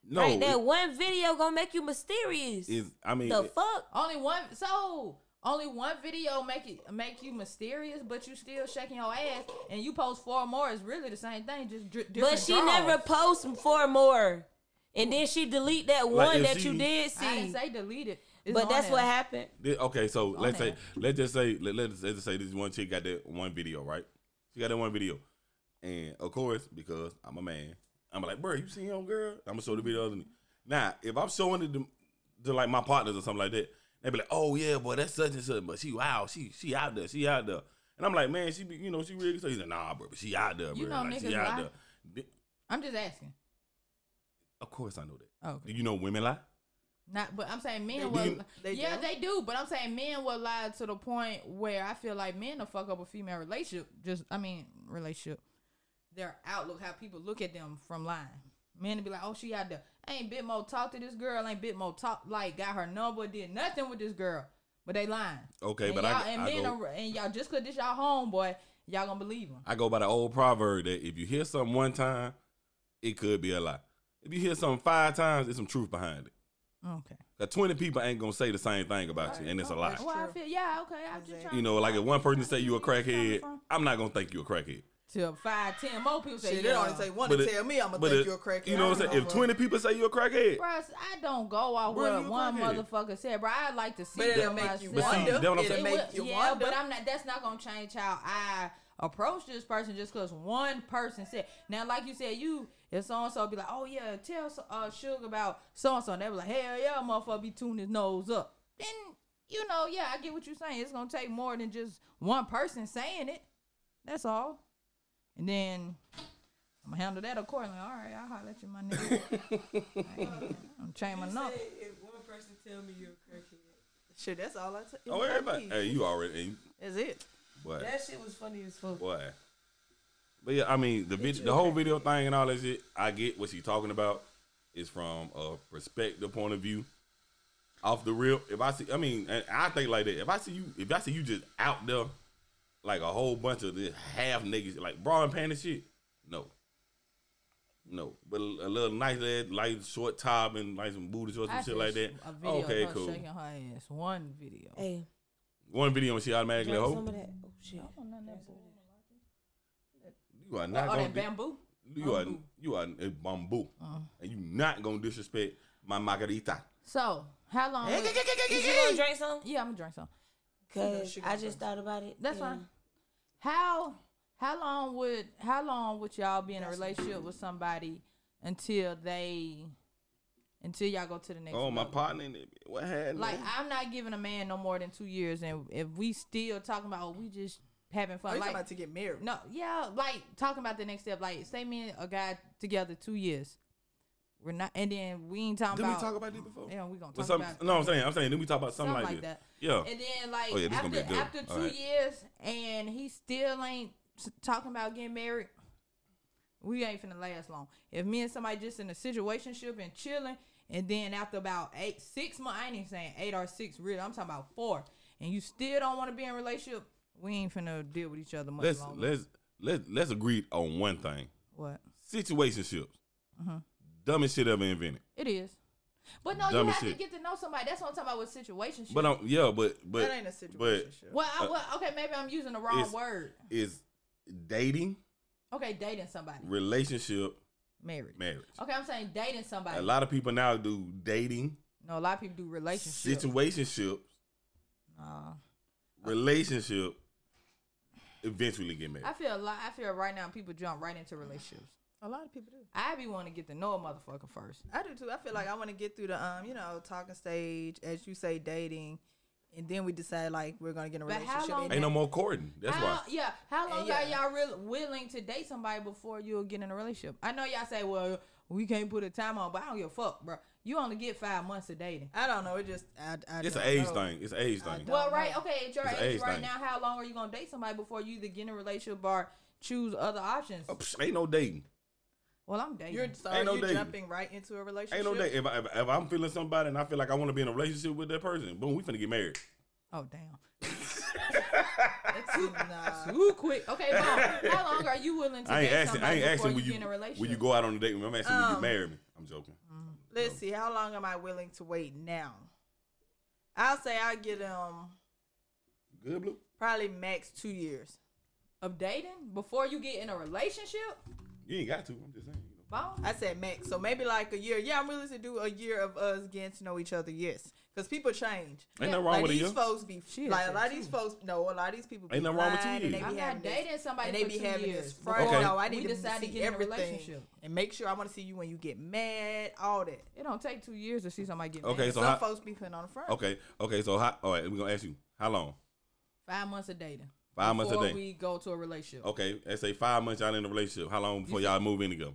Speaker 4: no,
Speaker 2: right, that
Speaker 4: it
Speaker 2: one video gonna make you mysterious.
Speaker 4: is. I mean,
Speaker 2: the
Speaker 4: it-
Speaker 2: fuck?
Speaker 3: Only one. So only one video make it make you mysterious, but you still shaking your ass, and you post four more. It's really the same thing, just dr- different.
Speaker 2: But she
Speaker 3: draws.
Speaker 2: never posts four more. And then she delete that one
Speaker 4: if
Speaker 2: that
Speaker 4: she-
Speaker 2: you did see.
Speaker 3: I didn't
Speaker 2: see.
Speaker 3: say delete it. It's
Speaker 2: But that's
Speaker 3: there.
Speaker 2: what happened.
Speaker 4: Thi- Okay, so let's say
Speaker 3: there.
Speaker 4: let's just say let, let's, let's just say this one chick got that one video, right? She got that one video, and of course because I'm a man, I'm like, bro, you seen your girl? I'm gonna show the video. To now, if I'm showing it to, to like my partners or something like that, they be like, oh yeah, boy, that's such and such, but she wow, she she out there, she out there, and I'm like, man, she be you know she really so he's like, nah, bro, but she out there, bro,
Speaker 3: You know
Speaker 4: like, she
Speaker 3: niggas
Speaker 4: out
Speaker 3: lie.
Speaker 4: there.
Speaker 3: I'm just asking.
Speaker 4: Of course I know that.
Speaker 3: Oh, okay.
Speaker 4: Do you know women lie?
Speaker 3: Not, but I'm saying men
Speaker 4: Do
Speaker 3: will.
Speaker 1: They
Speaker 3: yeah,
Speaker 1: do?
Speaker 3: they do. But I'm saying men will lie to the point where I feel like men will fuck up a female relationship. Just, I mean, relationship. Their outlook, how people look at them from lying. Men will be like, oh, she out there. Ain't bit more talk to this girl. Ain't bit more talk. Like got her number. Did nothing with this girl. But they lying.
Speaker 4: Okay,
Speaker 3: and
Speaker 4: but
Speaker 3: y'all,
Speaker 4: I,
Speaker 3: and
Speaker 4: I
Speaker 3: men
Speaker 4: go,
Speaker 3: are, and y'all just cause this y'all homeboy, y'all gonna believe him.
Speaker 4: I go by the old proverb that if you hear something one time, it could be a lie. If you hear something five times, there's some truth behind it.
Speaker 3: Okay.
Speaker 4: Cause twenty people ain't gonna say the same thing about you, and it's a lie.
Speaker 3: Well, I feel yeah. Okay. I'm just trying.
Speaker 4: You know, like if one person say you a crackhead, I'm not gonna think you a crackhead.
Speaker 3: till five, ten more people say
Speaker 1: Shit,
Speaker 3: yeah.
Speaker 1: it only take one
Speaker 4: But
Speaker 1: to
Speaker 4: it-
Speaker 1: tell me I'm gonna think
Speaker 4: it-
Speaker 1: you're a crackhead.
Speaker 4: you know what I'm saying? If
Speaker 1: know,
Speaker 4: twenty people say you a crackhead,
Speaker 3: bro, I don't go off
Speaker 4: Bro,
Speaker 3: what one
Speaker 4: crackhead.
Speaker 3: motherfucker said, bro. I like to see
Speaker 1: But it'll
Speaker 3: them
Speaker 1: make you
Speaker 4: But see,
Speaker 1: wonder.
Speaker 4: that's what I'm
Speaker 1: it'll
Speaker 4: saying.
Speaker 1: make
Speaker 3: It
Speaker 1: you
Speaker 3: will- yeah,
Speaker 1: wonder.
Speaker 3: but I'm not. That's not gonna change how I approach this person just because one person said. Now, like you said, you if so and so be like, oh yeah, tell so- uh Sugar about so and so, and they be like, hell yeah, motherfucker, be tuning his nose up. Then you know, yeah, I get what you're saying. It's gonna take more than just one person saying it. That's all. And then I'm gonna handle that accordingly. All right, I'll holler at you, my nigga. I ain't- I'm changing my number.
Speaker 2: if one person tell me you're a crackhead,
Speaker 1: Shit, that's all I tell.
Speaker 4: oh everybody, hey, you already,
Speaker 1: That's it.
Speaker 4: Boy,
Speaker 2: that shit was funny as fuck.
Speaker 4: boy. But yeah, I mean the video, the whole video thing and all that shit. I get what she's talking about. Is from a perspective point of view. Off the real, if I see, I mean, and I think like that. If I see you, if I see you just out there, like a whole bunch of this half niggas, like bra and panty shit, no, no. But a little nice, little, like short top and like some booty shorts and
Speaker 3: I
Speaker 4: shit like that.
Speaker 3: A video
Speaker 4: Okay,
Speaker 3: of her
Speaker 4: cool.
Speaker 3: shaking her ass. One video.
Speaker 2: Hey,
Speaker 4: One video and she automatically
Speaker 2: drink
Speaker 4: hoe.
Speaker 2: some of that. Oh shit.
Speaker 4: You are not
Speaker 3: oh,
Speaker 4: gonna
Speaker 3: that
Speaker 4: be,
Speaker 3: bamboo.
Speaker 4: you are you are a bamboo,
Speaker 3: Uh.
Speaker 4: and you not gonna disrespect my margarita.
Speaker 3: So, how long? would-
Speaker 2: Is you gonna drink some?
Speaker 3: yeah, I'm gonna drink some.
Speaker 2: Cause I
Speaker 1: gonna
Speaker 2: just thought about it.
Speaker 3: That's
Speaker 2: and
Speaker 3: fine. How how long would how long would y'all be in a relationship with somebody until they until y'all go to the next?
Speaker 4: Oh, my partner, in it, what happened?
Speaker 3: Like I'm not giving a man no more than two years, and if we still talking about oh, we just having
Speaker 1: Oh,
Speaker 3: fun,
Speaker 1: you
Speaker 3: like
Speaker 1: talking about to get married?
Speaker 3: No, yeah, like talking about the next step. Like, say me and a guy together two years. We're not, and then we ain't talking
Speaker 4: Did we
Speaker 3: about.
Speaker 4: talk about this before?
Speaker 3: Yeah, we gonna talk
Speaker 4: some,
Speaker 3: about.
Speaker 4: no, I'm saying, I'm saying, then we talk about something,
Speaker 3: something
Speaker 4: like,
Speaker 3: like
Speaker 4: this.
Speaker 3: that.
Speaker 4: Yeah.
Speaker 3: And then like
Speaker 4: Oh, yeah, this
Speaker 3: after
Speaker 4: gonna be good.
Speaker 3: after two
Speaker 4: All right.
Speaker 3: years, and he still ain't talking about getting married. We ain't finna last long. If me and somebody just in a situationship and chilling, and then after about eight, six months, I ain't even saying eight or six, really. I'm talking about four, and you still don't want to be in a relationship. We ain't finna deal with each other much
Speaker 4: let's
Speaker 3: longer.
Speaker 4: let's let's let's agree on one thing:
Speaker 3: what?
Speaker 4: situationships,
Speaker 3: Mm-hmm.
Speaker 4: dumbest shit ever invented.
Speaker 3: It is. But no,
Speaker 4: Dumb
Speaker 3: you
Speaker 4: as
Speaker 3: have
Speaker 4: shit.
Speaker 3: to get to know somebody. That's what I'm talking about with situationship.
Speaker 4: But um, yeah, but but
Speaker 1: that ain't a situation.
Speaker 4: but
Speaker 3: well, I,
Speaker 4: uh,
Speaker 3: well, okay, maybe I'm using the wrong
Speaker 4: it's-
Speaker 3: word.
Speaker 4: is dating,
Speaker 3: Okay, dating somebody,
Speaker 4: relationship,
Speaker 3: married.
Speaker 4: marriage.
Speaker 3: Okay, I'm saying dating somebody.
Speaker 4: A lot of people now do dating,
Speaker 3: no, a lot of people do relationships.
Speaker 4: situationships,
Speaker 3: Nah.
Speaker 4: relationship, eventually get married.
Speaker 3: I feel a lot. I feel right now people jump right into relationships.
Speaker 1: A lot of people do.
Speaker 3: I be want to get to know a motherfucker first.
Speaker 1: I do too. I feel like I want to get through the um, you know, talking stage, as you say, dating, and then we decide like we're gonna get in a
Speaker 3: But how
Speaker 1: relationship.
Speaker 3: long-
Speaker 1: and
Speaker 4: Ain't no more courting. That's
Speaker 3: how,
Speaker 4: why.
Speaker 3: Yeah. How long
Speaker 1: yeah.
Speaker 3: are y'all real willing to date somebody before you'll get in a relationship? I know y'all say, well, we can't put a time on, but I don't give a fuck, bro. You only get five months of dating.
Speaker 1: I don't know. It just I, I
Speaker 4: It's an
Speaker 1: don't
Speaker 4: age
Speaker 1: know.
Speaker 4: thing. It's an age
Speaker 1: I
Speaker 4: thing.
Speaker 3: Well, right,
Speaker 1: know.
Speaker 3: okay, at your
Speaker 4: It's
Speaker 3: age
Speaker 4: age
Speaker 3: right
Speaker 4: thing.
Speaker 3: now, how long are you gonna date somebody before you either get in a relationship or choose other options?
Speaker 4: Oh, psh, ain't no dating.
Speaker 3: Well, I'm dating.
Speaker 1: You're so
Speaker 4: Ain't
Speaker 1: are
Speaker 4: no
Speaker 1: you
Speaker 4: dating.
Speaker 1: jumping right into a relationship?
Speaker 4: Ain't no date. If, I, if, if I'm feeling somebody and I feel like I want to be in a relationship with that person, boom, we finna get married.
Speaker 3: oh damn,
Speaker 1: Nah.
Speaker 3: too quick. Okay, Mom, how long are you willing to
Speaker 4: I ain't
Speaker 3: date
Speaker 4: asking. I
Speaker 3: somebody
Speaker 4: ain't
Speaker 3: before
Speaker 4: asking
Speaker 3: you
Speaker 4: will you
Speaker 3: get in a relationship?
Speaker 4: will you go out on a date with me? I'm asking will you
Speaker 1: Um,
Speaker 4: marry me? I'm joking.
Speaker 1: Let's see. How long am I willing to wait now? I'll say I'll get um
Speaker 4: Good blue.
Speaker 1: probably max two years.
Speaker 3: of dating before you get in a relationship?
Speaker 4: You ain't got to. I'm just saying. You know.
Speaker 3: Bone?
Speaker 1: I said max, so maybe like a year. Yeah, I'm willing to do a year of us getting to know each other. Yes, because people change.
Speaker 4: Ain't
Speaker 3: Yeah,
Speaker 4: nothing wrong
Speaker 1: like
Speaker 4: with a
Speaker 1: these
Speaker 4: year.
Speaker 1: folks be
Speaker 3: Shit,
Speaker 1: like a lot of these folks. No, a lot of these people. Be
Speaker 4: Ain't nothing wrong with two years.
Speaker 3: I'm
Speaker 1: be
Speaker 3: not
Speaker 1: having this-
Speaker 3: dating somebody
Speaker 1: and they be
Speaker 3: two
Speaker 1: having
Speaker 3: years.
Speaker 1: this
Speaker 3: Before.
Speaker 4: Okay.
Speaker 1: No, I
Speaker 3: we
Speaker 1: need to
Speaker 3: decide to
Speaker 1: see
Speaker 3: get in a
Speaker 1: everything
Speaker 3: relationship.
Speaker 1: and make sure I want to see you when you get mad. All that.
Speaker 3: It don't take two years to see somebody get
Speaker 4: Okay,
Speaker 3: married.
Speaker 4: so
Speaker 1: Some
Speaker 4: how,
Speaker 1: folks be putting on the front.
Speaker 4: okay, okay. So how? All right, we're gonna ask you how long?
Speaker 3: Five months of dating.
Speaker 4: Five months a
Speaker 3: before
Speaker 4: day.
Speaker 3: we go to a relationship.
Speaker 4: Okay, let's say five months y'all in a relationship. How long before y'all move in together?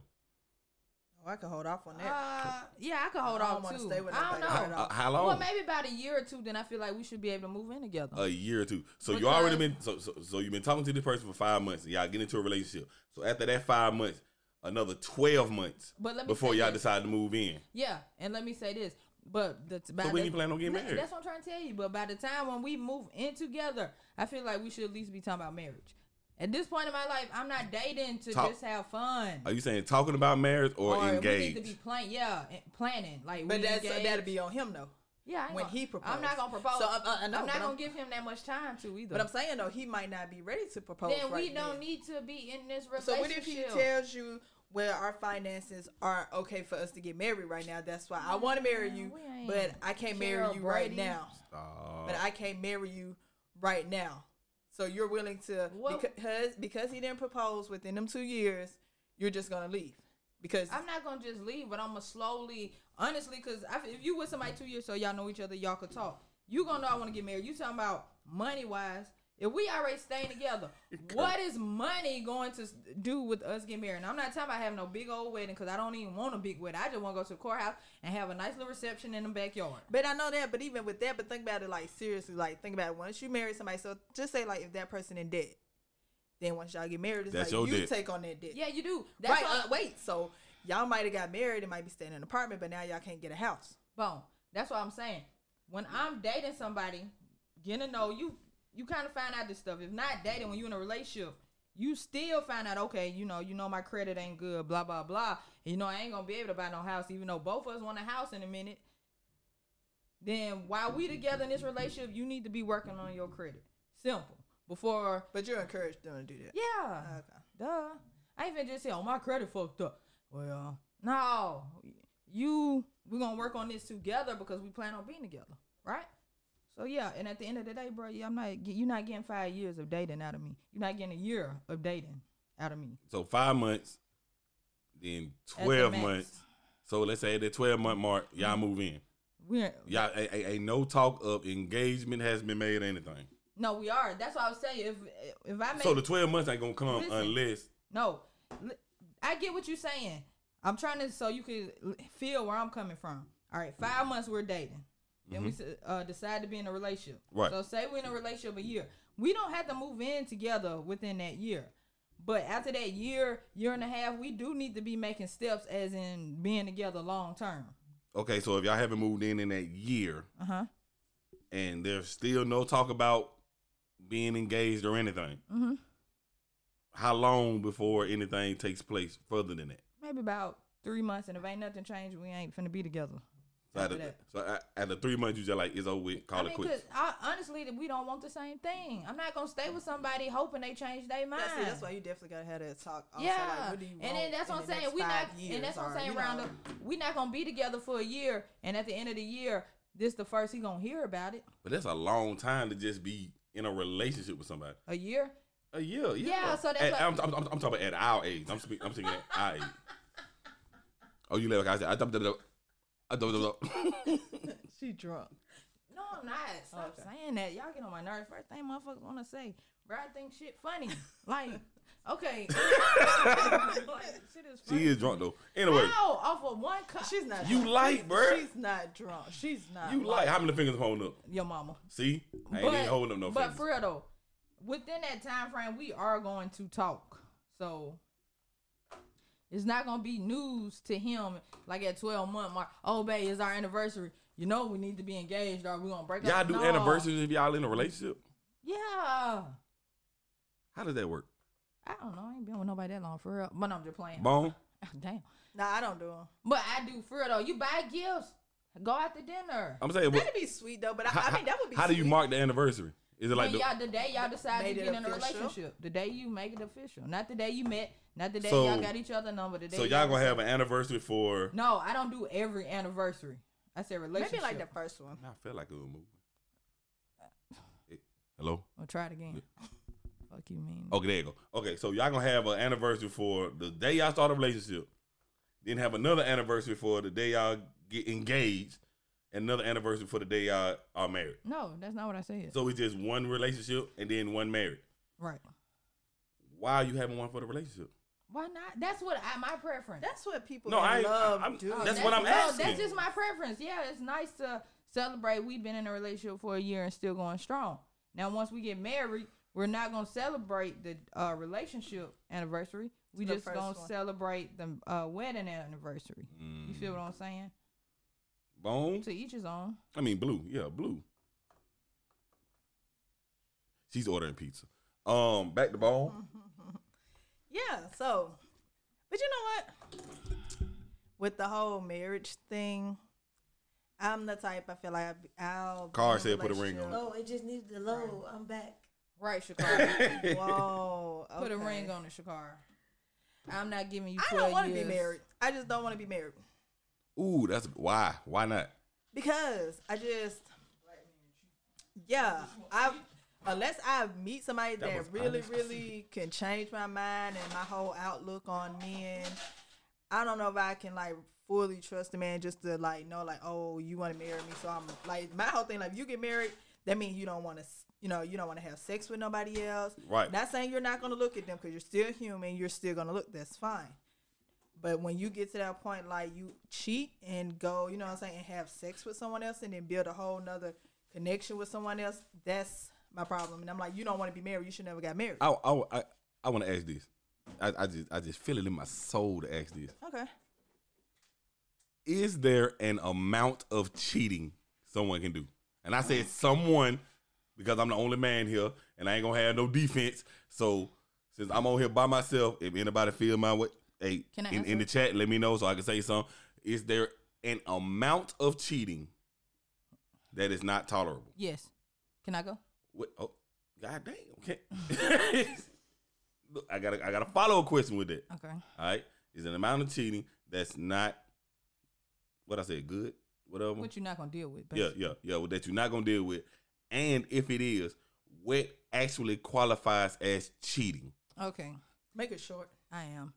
Speaker 1: Oh, I can hold off on that.
Speaker 3: Uh, yeah, I could hold
Speaker 1: I
Speaker 3: off
Speaker 1: wanna
Speaker 3: too.
Speaker 1: stay with
Speaker 3: I don't know.
Speaker 1: now.
Speaker 4: Uh, how long?
Speaker 3: Well, maybe about a year or two. Then I feel like we should be able to move in together.
Speaker 4: a year or two. So you already been so, so so you've been talking to this person for five months. And y'all get into a relationship. So after that five months, another twelve months
Speaker 3: But let me
Speaker 4: before y'all
Speaker 3: this.
Speaker 4: decide to move in.
Speaker 3: Yeah, and let me say this, but the, by
Speaker 4: So when
Speaker 3: the-
Speaker 4: you plan on getting married?
Speaker 3: That's what I'm trying to tell you. But by the time when we move in together, I feel like we should at least be talking about marriage. At this point in my life, I'm not dating to
Speaker 4: Talk-
Speaker 3: just have fun.
Speaker 4: Are you saying talking about marriage or, engaged?
Speaker 3: we need to be planning. Yeah, eh, planning. Like,
Speaker 1: But
Speaker 3: we
Speaker 1: that's uh,
Speaker 3: engaged.
Speaker 1: that'll be on him though.
Speaker 3: yeah. I
Speaker 1: when
Speaker 3: gonna-
Speaker 1: he proposes,
Speaker 3: I'm not gonna propose.
Speaker 1: So, uh, I know,
Speaker 3: I'm not gonna
Speaker 1: I'm-
Speaker 3: give him that much time to either.
Speaker 1: But I'm saying though, he might not be ready to propose.
Speaker 3: then we don't
Speaker 1: then.
Speaker 3: need to be in this relationship.
Speaker 1: So what if he tells you, well, our finances aren't okay for us to get married right now. That's why I want to marry you, but I can't marry
Speaker 3: Carol
Speaker 1: you right now.
Speaker 4: Stop.
Speaker 1: But I can't marry you right now. So you're willing to
Speaker 3: Well-
Speaker 1: because because he didn't propose within them two years, you're just gonna leave because
Speaker 3: I'm not gonna just leave, but I'm gonna slowly, honestly, because if you with somebody two years, so y'all know each other, y'all could talk. You gonna know I want to get married. You talking about money wise? If we already staying together, what is money going to do with us getting married? And I'm not talking about having no big old wedding because I don't even want a big wedding. I just want to go to the courthouse and have a nice little reception in the backyard.
Speaker 1: But I know that, but even with that, but think about it like seriously, like think about it. Once you marry somebody, so just say like if that person in debt, then once y'all get married, it's
Speaker 4: That's
Speaker 1: like
Speaker 4: your
Speaker 1: you
Speaker 4: debt.
Speaker 1: take on that debt.
Speaker 3: Yeah, you do. That's
Speaker 1: right. Uh, wait. So y'all might have got married and might be staying in an apartment, but now y'all can't get a house.
Speaker 3: Boom. That's what I'm saying. When I'm dating somebody, getting to know you, you kind of find out this stuff. If not dating, when you're in a relationship, you still find out, okay, you know, you know my credit ain't good, blah blah blah. And you know I ain't gonna be able to buy no house, even though both of us want a house in a minute. Then while we together in this relationship, you need to be working on your credit. Simple. Before,
Speaker 1: But you're encouraged them to do that.
Speaker 3: yeah,
Speaker 1: Okay.
Speaker 3: duh. I even just say, oh my credit fucked up. Well, no, you we're gonna work on this together because we plan on being together, right? So yeah, and at the end of the day, bro, yeah, I'm not you're not getting five years of dating out of me. You're not getting a year of dating out of me.
Speaker 4: So five months, then
Speaker 3: At the
Speaker 4: twelve months. So let's say at the twelve month mark, y'all move in.
Speaker 3: We're
Speaker 4: Y'all ain't, ain't- no talk of engagement has been made or anything.
Speaker 3: no, we are. That's what I was saying. If if I make
Speaker 4: So the twelve months ain't gonna come
Speaker 3: Listen.
Speaker 4: unless
Speaker 3: No, I get what you're saying. I'm trying to so you can feel where I'm coming from. All right, five months we're dating. Then we uh, decide to be in a relationship.
Speaker 4: Mm-hmm. Right.
Speaker 3: So say we're in a relationship a year. We don't have to move in together within that year. But after that year, year and a half, we do need to be making steps as in being together long term.
Speaker 4: okay. So if y'all haven't moved in in that year,
Speaker 3: Uh huh.
Speaker 4: and there's still no talk about being engaged or anything,
Speaker 3: Mhm.
Speaker 4: how long before anything takes place further than that?
Speaker 3: Maybe about three months, and if ain't nothing changed, we ain't finna be together.
Speaker 4: So
Speaker 3: After
Speaker 4: after,
Speaker 3: that.
Speaker 4: so a- after three months, you just like it's over with, call
Speaker 3: I
Speaker 4: it
Speaker 3: mean,
Speaker 4: quits.
Speaker 3: cause I, honestly, we don't want the same thing. I'm not gonna stay with somebody hoping they change their mind.
Speaker 1: That's, it. that's why you definitely gotta have that talk. Also,
Speaker 3: yeah,
Speaker 1: like, what do you
Speaker 3: and
Speaker 1: want
Speaker 3: then that's
Speaker 1: in
Speaker 3: what I'm saying. We not,
Speaker 1: five years
Speaker 3: and that's what I'm saying,
Speaker 1: you know,
Speaker 3: Roundup. We not gonna be together for a year, and at the end of the year, this the first he gonna hear about it.
Speaker 4: But that's a long time to just be in a relationship with somebody.
Speaker 3: A year.
Speaker 4: A year, yeah.
Speaker 3: Yeah, so that's
Speaker 4: At-
Speaker 3: like-
Speaker 4: I'm, I'm, I'm, I'm talking about at our age. I'm speaking. I'm speaking at our age. Oh, you like I said? I don't. I don't. know.
Speaker 1: She drunk.
Speaker 3: No, I'm not. Stop saying that. Y'all get on my nerves. First thing motherfuckers want to say, bro, I think shit funny. like, okay. like, shit is funny.
Speaker 4: She is drunk though. Anyway,
Speaker 3: How? Off of one cup.
Speaker 1: She's not.
Speaker 4: You
Speaker 1: drunk.
Speaker 4: light, bruh.
Speaker 1: She's not drunk. She's not.
Speaker 4: you like how many fingers I'm holding up?
Speaker 3: Your mama.
Speaker 4: See, I ain't even holding up no
Speaker 3: but
Speaker 4: fingers.
Speaker 3: for real though, within that time frame, we are going to talk. So it's not gonna be news to him like at 12 month mark. Oh, babe, it's our anniversary. You know we need to be engaged, or we gonna break
Speaker 4: y'all
Speaker 3: up.
Speaker 4: do
Speaker 3: No.
Speaker 4: anniversaries if y'all in a relationship.
Speaker 3: Yeah.
Speaker 4: How does that work?
Speaker 3: I don't know. I ain't been with nobody that long for real. But I'm just playing.
Speaker 4: Bone.
Speaker 3: Damn.
Speaker 1: Nah, I don't do them.
Speaker 3: But I do for real though. You buy gifts, go out to dinner.
Speaker 4: I'm saying, what,
Speaker 1: That'd be sweet though. But I,
Speaker 4: how,
Speaker 1: I mean, that would be.
Speaker 4: how do you mark the anniversary? Is it like the,
Speaker 3: y'all the day y'all decide to get in a relationship, the day you make it official, not the day you met, not the day
Speaker 4: So-
Speaker 3: y'all got each other number. The day
Speaker 4: so y'all gonna
Speaker 3: decide-
Speaker 4: have an anniversary for?
Speaker 3: No, I don't do every anniversary. I said relationship.
Speaker 1: Maybe like the first one.
Speaker 4: I feel like it was moving. Hello.
Speaker 3: I'll try it again. Fuck you, mean.
Speaker 4: Okay, there you go. Okay, so y'all gonna have an anniversary for the day y'all start a relationship, then have another anniversary for the day y'all get engaged, and another anniversary for the day y'all are married.
Speaker 3: No, that's not what I said.
Speaker 4: So it's just one relationship and then one married.
Speaker 3: right.
Speaker 4: Why are you having one for the relationship?
Speaker 3: Why not? That's what I, my preference.
Speaker 1: That's what people
Speaker 4: No, I
Speaker 1: love
Speaker 4: I'm-
Speaker 1: do.
Speaker 4: that's what I'm
Speaker 3: no,
Speaker 4: asking.
Speaker 3: That's just my preference. Yeah, it's nice to celebrate. We've been in a relationship for a year and still going strong. Now, once we get married, we're not gonna celebrate the uh, relationship anniversary. We
Speaker 1: The
Speaker 3: just
Speaker 1: first
Speaker 3: gonna
Speaker 1: one.
Speaker 3: celebrate the uh, wedding anniversary. You feel what I'm saying?
Speaker 4: Bone.
Speaker 3: To each his own.
Speaker 4: I mean blue. Yeah, blue. She's ordering pizza. Um, back to bone.
Speaker 1: Yeah, so, but you know what? With the whole marriage thing, I'm the type I feel like I- I'll.
Speaker 4: Car said put a ring on
Speaker 1: relationship-
Speaker 2: Oh, it just needed to load. I'm back.
Speaker 3: Right, Shakara.
Speaker 1: Whoa.
Speaker 3: Put a ring on it, Shakara. I'm not giving you.
Speaker 1: I
Speaker 3: 12
Speaker 1: don't want to be married. I just don't want to be married
Speaker 4: Ooh, that's why. Why not?
Speaker 1: because I just. Yeah, I unless I meet somebody
Speaker 4: That
Speaker 1: that, really, really can change my mind and my whole outlook on men. I don't know if I can like fully trust a man just to like know like oh you want to marry me so I'm like my whole thing like if you get married that means you don't want to you know you don't want to have sex with nobody else
Speaker 4: Right.
Speaker 1: not saying you're not going to look at them because you're still human you're still going to look that's fine but when you get to that point like you cheat and go you know what I'm saying and have sex with someone else and then build a whole nother connection with someone else that's my problem and I'm like you don't want to be married you should never got married
Speaker 4: I I I, I want to ask this. I, I just I just feel it in my soul to ask this.
Speaker 1: okay
Speaker 4: Is there an amount of cheating someone can do? And I said someone because I'm the only man here and I ain't gonna have no defense. So since I'm on here by myself, if anybody feel my way, hey,
Speaker 3: Can I
Speaker 4: in, in the chat, let me know so I can say something. Is there an amount of cheating that is not tolerable?
Speaker 3: Yes. Can I go?
Speaker 4: What, oh, god damn. Okay. Look, I got I got a follow up question with that.
Speaker 3: Okay.
Speaker 4: All right, is an amount of cheating that's not what I said good, whatever.
Speaker 3: What you're not gonna deal with?
Speaker 4: yeah,
Speaker 3: basically.
Speaker 4: yeah, yeah. What that you're not gonna deal with, and if it is, what actually qualifies as cheating?
Speaker 3: Okay.
Speaker 1: make it short
Speaker 3: I am.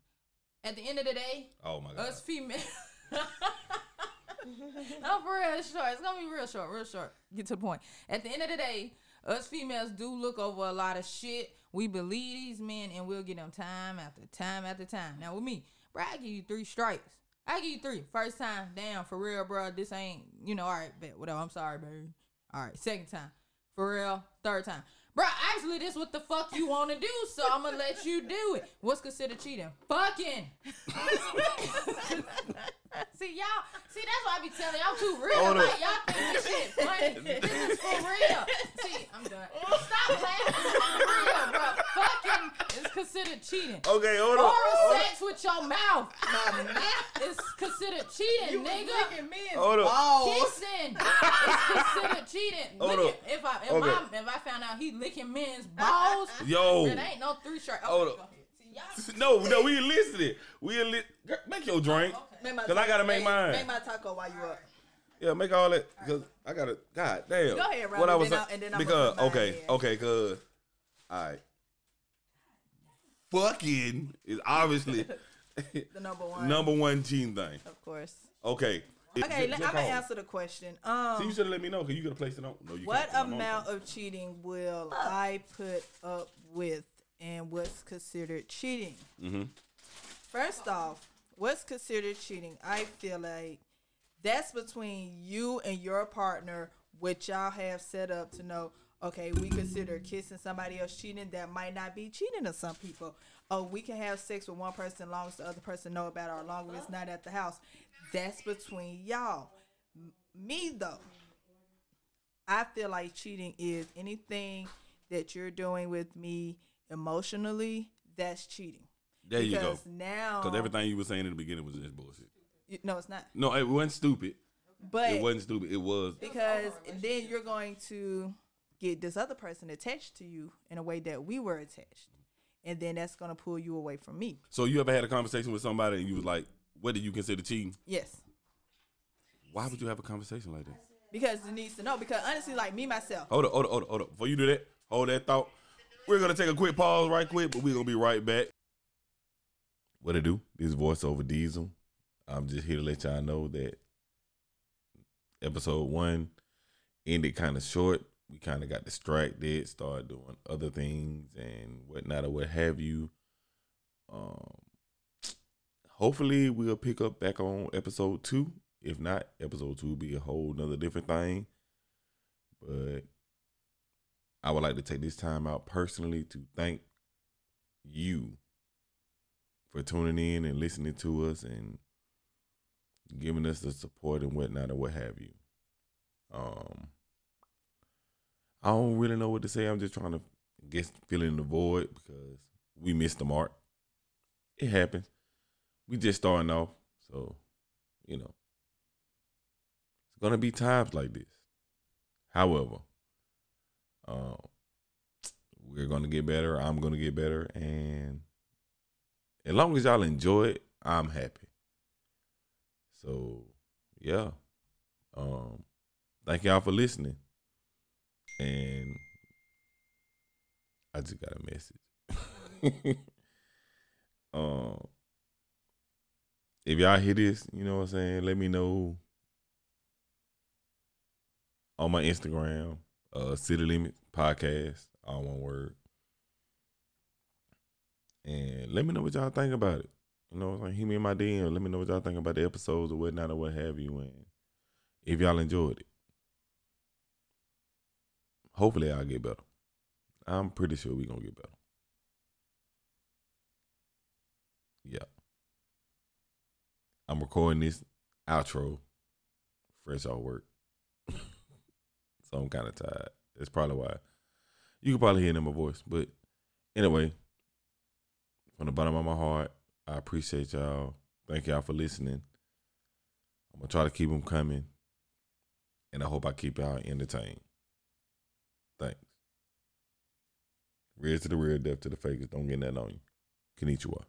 Speaker 3: At the end of the day,
Speaker 4: Oh my god.
Speaker 3: us female. no, for real, it's short. It's gonna be real short, real short. Get to the point. At the end of the day, us females do look over a lot of shit. We believe these men, and we'll get them time after time after time. Now with me, bro, I give you three strikes. I give you three. First time, damn, for real, bro. This ain't, you know, all right, bet, whatever. I'm sorry, baby. All right, second time, for real. Third time, bro. Actually, this what the fuck you want to do, so I'm gonna let you do it. What's considered cheating? Fucking. see y'all. See that's why I be telling y'all too real.
Speaker 4: Hold
Speaker 3: like
Speaker 4: up.
Speaker 3: y'all think this shit funny. This is for real. See, I'm done. Stop laughing. This is for real, bro. Fucking is considered cheating.
Speaker 4: okay, hold on.
Speaker 3: Oral
Speaker 4: Hold on.
Speaker 3: sex with your mouth My mouth is considered cheating, nigga.
Speaker 4: Me Hold up.
Speaker 3: Kissing is considered cheating.
Speaker 4: Hold
Speaker 3: Licking-
Speaker 4: up.
Speaker 3: If I if,
Speaker 4: Okay.
Speaker 3: I if I found out he licking men's balls,
Speaker 4: Yo.
Speaker 3: it ain't no three strike. Okay,
Speaker 4: Hold
Speaker 3: go
Speaker 4: up.
Speaker 3: Ahead. See, y'all.
Speaker 4: No, no, we listening. We li- Girl, make your drink.
Speaker 1: Make my
Speaker 4: Cause I gotta make mine.
Speaker 1: Make my taco while you up.
Speaker 4: Yeah, make all that. Cause I gotta. God damn.
Speaker 1: Go ahead, Robbie,
Speaker 4: What I was
Speaker 1: I'll- and then I'ma
Speaker 4: because okay, okay, cause all right. Fucking is obviously
Speaker 1: The number one.
Speaker 4: number one cheating thing.
Speaker 1: Of course.
Speaker 4: Okay.
Speaker 1: Okay, let, I'm gonna answer the question. Um,
Speaker 4: See, you should have let me know because you could have placed it on. No, you
Speaker 1: what amount of cheating will I put up with, and what's considered cheating?
Speaker 4: Mhm.
Speaker 1: First off, what's considered cheating? I feel like that's between you and your partner, which y'all have set up to know. Okay, we consider kissing somebody else cheating. That might not be cheating to some people. Oh, we can have sex with one person as long as the other person know about it, or long as it's not at the house. That's between y'all. M- Me though, I feel like cheating is anything that you're doing with me emotionally. That's cheating.
Speaker 4: There you go.
Speaker 1: Now,
Speaker 4: Because everything you were saying in the beginning was just bullshit.
Speaker 1: you- no, it's not.
Speaker 4: No, it wasn't stupid.
Speaker 1: But
Speaker 4: It wasn't stupid. It was.
Speaker 1: because then you're going to get this other person attached to you in a way that we were attached, and then that's going to pull you away from me.
Speaker 4: So you ever had a conversation with somebody and you was like, "What do you consider cheating?"
Speaker 1: Yes,
Speaker 4: Why would you have a conversation like that?
Speaker 1: because it needs to know. Because honestly, like me myself,
Speaker 4: Hold up, hold up, hold up, hold up. Before you do that, hold that thought. We're gonna take a quick pause right quick, but we're gonna be right back. What it do? This voiceover diesel. I'm just here to let y'all know that episode one ended kind of short. We kind of got distracted, started doing other things and whatnot or what have you. Um, hopefully we'll pick up back on episode two. If not, episode two will be a whole nother different thing. But I would like to take this time out personally to thank you for tuning in and listening to us and giving us the support and whatnot and what have you. Um, I don't really know what to say. I'm just trying to guess fill in the void because we missed the mark. It happens. We just starting off, so you know it's gonna be times like this. However, um, we're gonna get better. I'm gonna get better, and as long as y'all enjoy it, I'm happy. So yeah, um, thank y'all for listening, and I just got a message. um, if y'all hear this, you know what I'm saying. Let me know on my Instagram, uh, City Limit Podcast, all one word. And let me know what y'all think about it. You know, saying? hit me in my DM. Let me know what y'all think about the episodes or whatnot or what have you. And if y'all enjoyed it, hopefully I'll get better. I'm pretty sure we're gonna get better. Yeah. I'm recording this outro fresh off work. so I'm kind of tired. That's probably why. You can probably hear it in my voice. But anyway, from the bottom of my heart, I appreciate y'all. Thank y'all for listening. I'm to try to keep them coming. And I hope I keep y'all entertained. Thanks. Real to the real, death to the fakers. Don't get that on you. Konnichiwa.